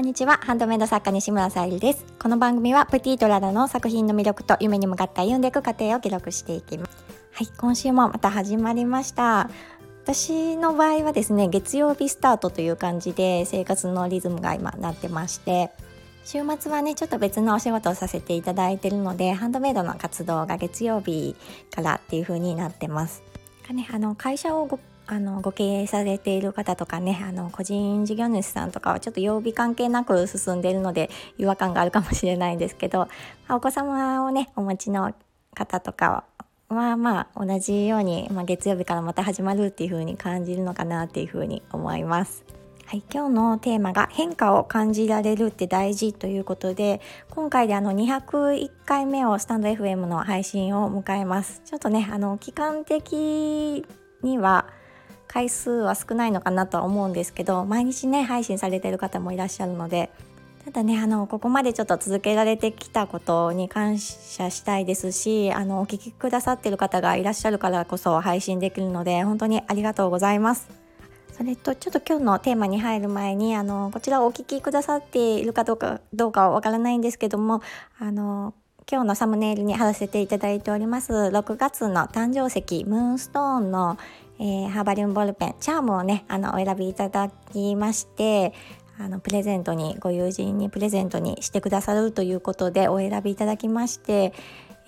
こんにちは。ハンドメイド作家西村さゆりです。この番組はプティートラダの作品の魅力と夢に向かって歩んでいく過程を記録していきます。はい今週もまた始まりました。私の場合はですね月曜日スタートという感じで生活のリズムが今なってまして週末はねちょっと別のお仕事をさせていただいているのでハンドメイドの活動が月曜日からっていう風になってます。ね、あの会社をあのご経営されている方とかねあの個人事業主さんとかはちょっと曜日関係なく進んでいるので違和感があるかもしれないんですけど、お子様をねお持ちの方とかはまあ同じように、まあ、月曜日からまた始まるっていう風に感じるのかなっていう風に思います。はい、今日のテーマが変化を感じられるって大事ということで今回であの201回目をスタンド FM の配信を迎えますちょっとねあの期間的には回数は少ないのかなとは思うんですけど毎日ね配信されてる方もいらっしゃるのでただねあのここまでちょっと続けられてきたことに感謝したいですしあのお聞きくださってる方がいらっしゃるからこそ配信できるので本当にありがとうございます。それとちょっと今日のテーマに入る前にあのこちらをお聞きくださっているかどうかどうかはわからないんですけどもあの今日のサムネイルに貼らせていただいております。6月の誕生石ムーンストーンの、えー、ハーバリウムボールペンチャームをねあのお選びいただきましてあのプレゼントにご友人にプレゼントにしてくださるということでお選びいただきまして、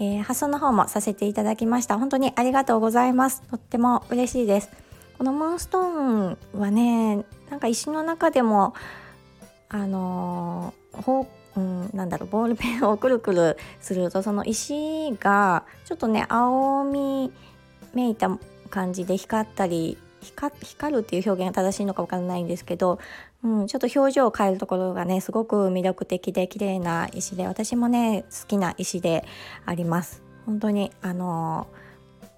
えー、発送の方もさせていただきました。本当にありがとうございます。とっても嬉しいです。このムーンストーンはねなんか石の中でもあのー、うん、なんだろうボールペンをくるくるするとその石がちょっとね青みめいた感じで光ったり光るっていう表現が正しいのか分からないんですけど、うん、ちょっと表情を変えるところがねすごく魅力的で綺麗な石で私もね好きな石であります。本当にあの、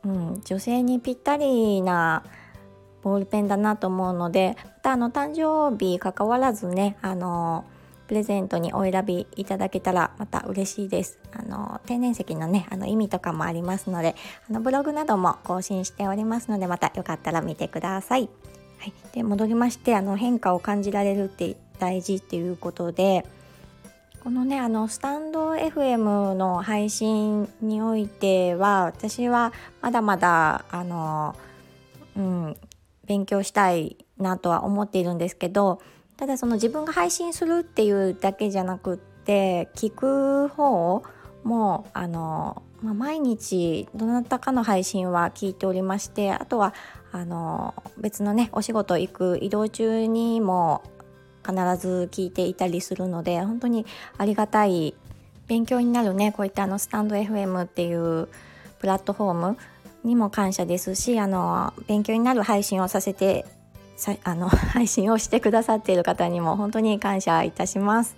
うん、女性にぴったりなボールペンだなと思うのでまたあの誕生日関わらずねあのプレゼントにお選びいただけたらまた嬉しいです。あの天然石のねあの意味とかもありますのであのブログなども更新しておりますのでまたよかったら見てください。はい、で戻りましてあの変化を感じられるって大事っていうことでこのねあのスタンド FM の配信においては私はまだまだあの、うん、勉強したいなとは思っているんですけどただその自分が配信するっていうだけじゃなくって聞く方もあの、まあ、毎日どなたかの配信は聞いておりましてあとはあの別のねお仕事行く移動中にも必ず聞いていたりするので本当にありがたい勉強になるねこういったあのスタンド FM っていうプラットフォームにも感謝ですしあの勉強になる配信をさせてあの 配信をしてくださっている方にも本当に感謝いたします。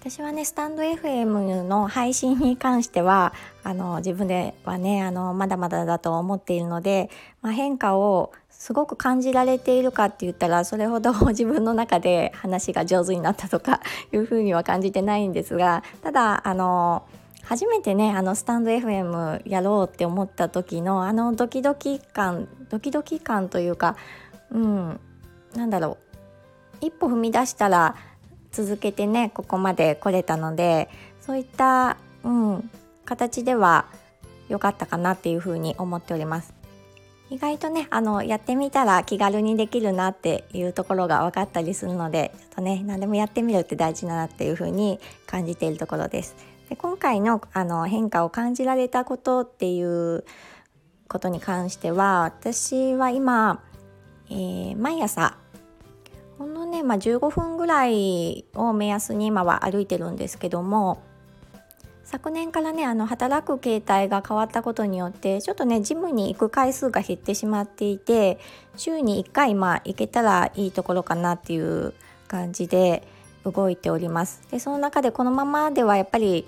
私はねスタンド FM の配信に関してはあの自分ではねあのまだまだだと思っているので、まあ、変化をすごく感じられているかって言ったらそれほど 自分の中で話が上手になったとか いうふうには感じてないんですがただあの初めてねあのスタンド FM やろうって思った時のあのドキドキ感ドキドキ感というかうんなんだろう一歩踏み出したら続けてねここまで来れたのでそういった、うん、形では良かったかなっていうふうに思っております。意外とねあのやってみたら気軽にできるなっていうところが分かったりするのでちょっとね何でもやってみるって大事だなっていうふうに感じているところです。で今回のあの変化を感じられたことっていうことに関しては私は今、えー、毎朝。ほんのね、まあ、15分ぐらいを目安に今は歩いてるんですけども昨年からねあの働く形態が変わったことによってちょっとねジムに行く回数が減ってしまっていて週に1回まあ行けたらいいところかなっていう感じで動いております。でその中でこのままではやっぱり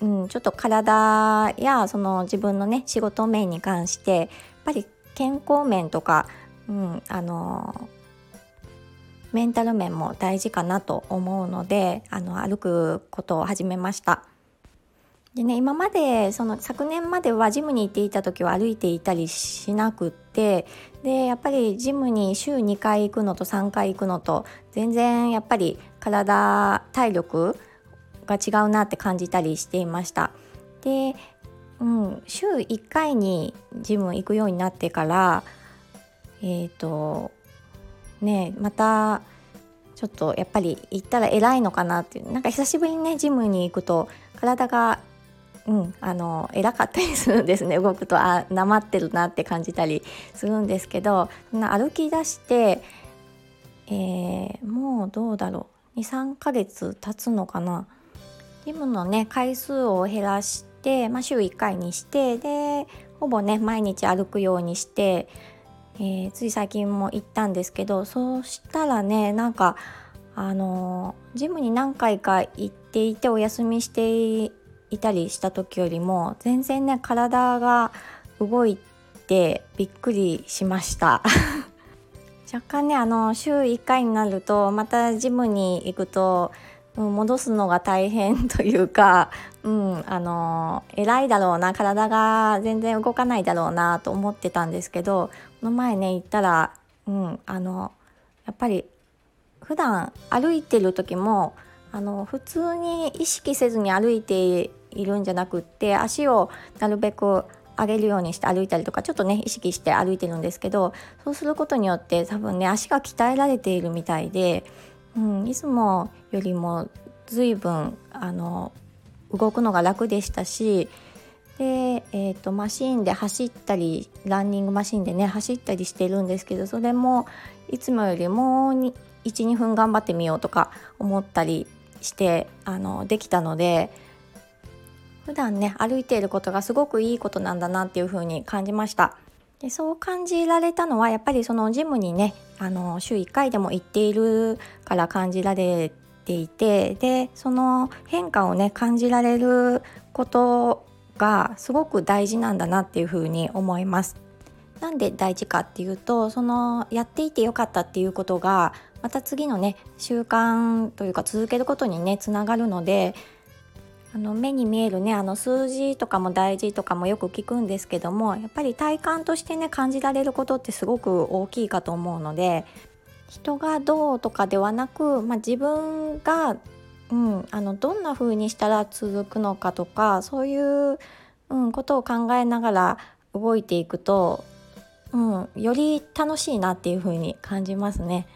うん、ちょっと体やその自分のね仕事面に関してやっぱり健康面とか、うん、あのメンタル面も大事かなと思うのであの歩くことを始めました。でね今までその昨年まではジムに行っていた時は歩いていたりしなくってでやっぱりジムに週2回行くのと3回行くのと全然やっぱり体体力が違うなって感じたりしていました。で、うん、週1回にジム行くようになってからえっ、ー、とねまたちょっとやっぱり行ったら偉いのかなっていう。なんか久しぶりにねジムに行くと体がうん、あの偉かったりするんですね。動くとあなまってるなって感じたりするんですけどそん歩き出して、えー、もうどうだろう。23ヶ月経つのかな。ジムのね回数を減らして、まあ、週1回にしてでほぼね毎日歩くようにして、えー、つい最近も行ったんですけどそうしたらねなんかあのジムに何回か行っていてお休みしていたりした時よりも全然ね体が動いてびっくりしました。若干ねあの週1回になるとまたジムに行くと、戻すのが大変というか、うん、あの偉いだろうな体が全然動かないだろうなと思ってたんですけどこの前ね行ったら、うん、あのやっぱり普段歩いてる時もあの普通に意識せずに歩いているんじゃなくって足をなるべく上げるようにして歩いたりとかちょっとね意識して歩いてるんですけどそうすることによって多分ね足が鍛えられているみたいで、うん、いつもよりも随分あの動くのが楽でしたしで、えーと、マシンで走ったりランニングマシンでね走ったりしてるんですけどそれもいつもよりも12分頑張ってみようとか思ったりしてあのできたので普段ね歩いていることがすごくいいことなんだなっていう風に感じました。でそう感じられたのはやっぱりそのジムにねあの週1回でも行っているから感じられていてでその変化をね感じられることがすごく大事なんだなっていう風に思います。なんで大事かっていうとそのやっていてよかったっていうことがまた次のね習慣というか続けることにねつながるのであの目に見えるねあの数字とかも大事とかもよく聞くんですけどもやっぱり体感としてね感じられることってすごく大きいかと思うので人がどうとかではなく、まあ、自分が、うん、あのどんな風にしたら続くのかとかそういう、うん、ことを考えながら動いていくと、うん、より楽しいなっていう風に感じますね。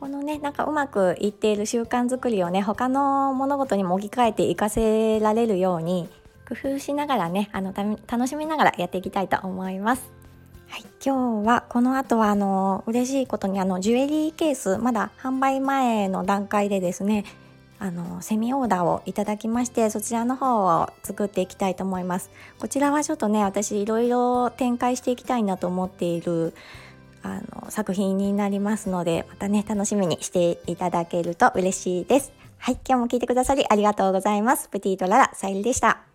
このねなんかうまくいっている習慣づくりをね他の物事にも置き換えて活かせられるように工夫しながらねあの楽しみながらやっていきたいと思います。はい、今日はこの後はあの嬉しいことにあのジュエリーケースまだ販売前の段階でですねあのセミオーダーをいただきましてそちらの方を作っていきたいと思いますこちらはちょっとね私いろいろ展開していきたいなと思っているあの作品になりますのでまたね楽しみにしていただけると嬉しいです。はい今日も聞いてくださりありがとうございます。プティートララさゆりでした。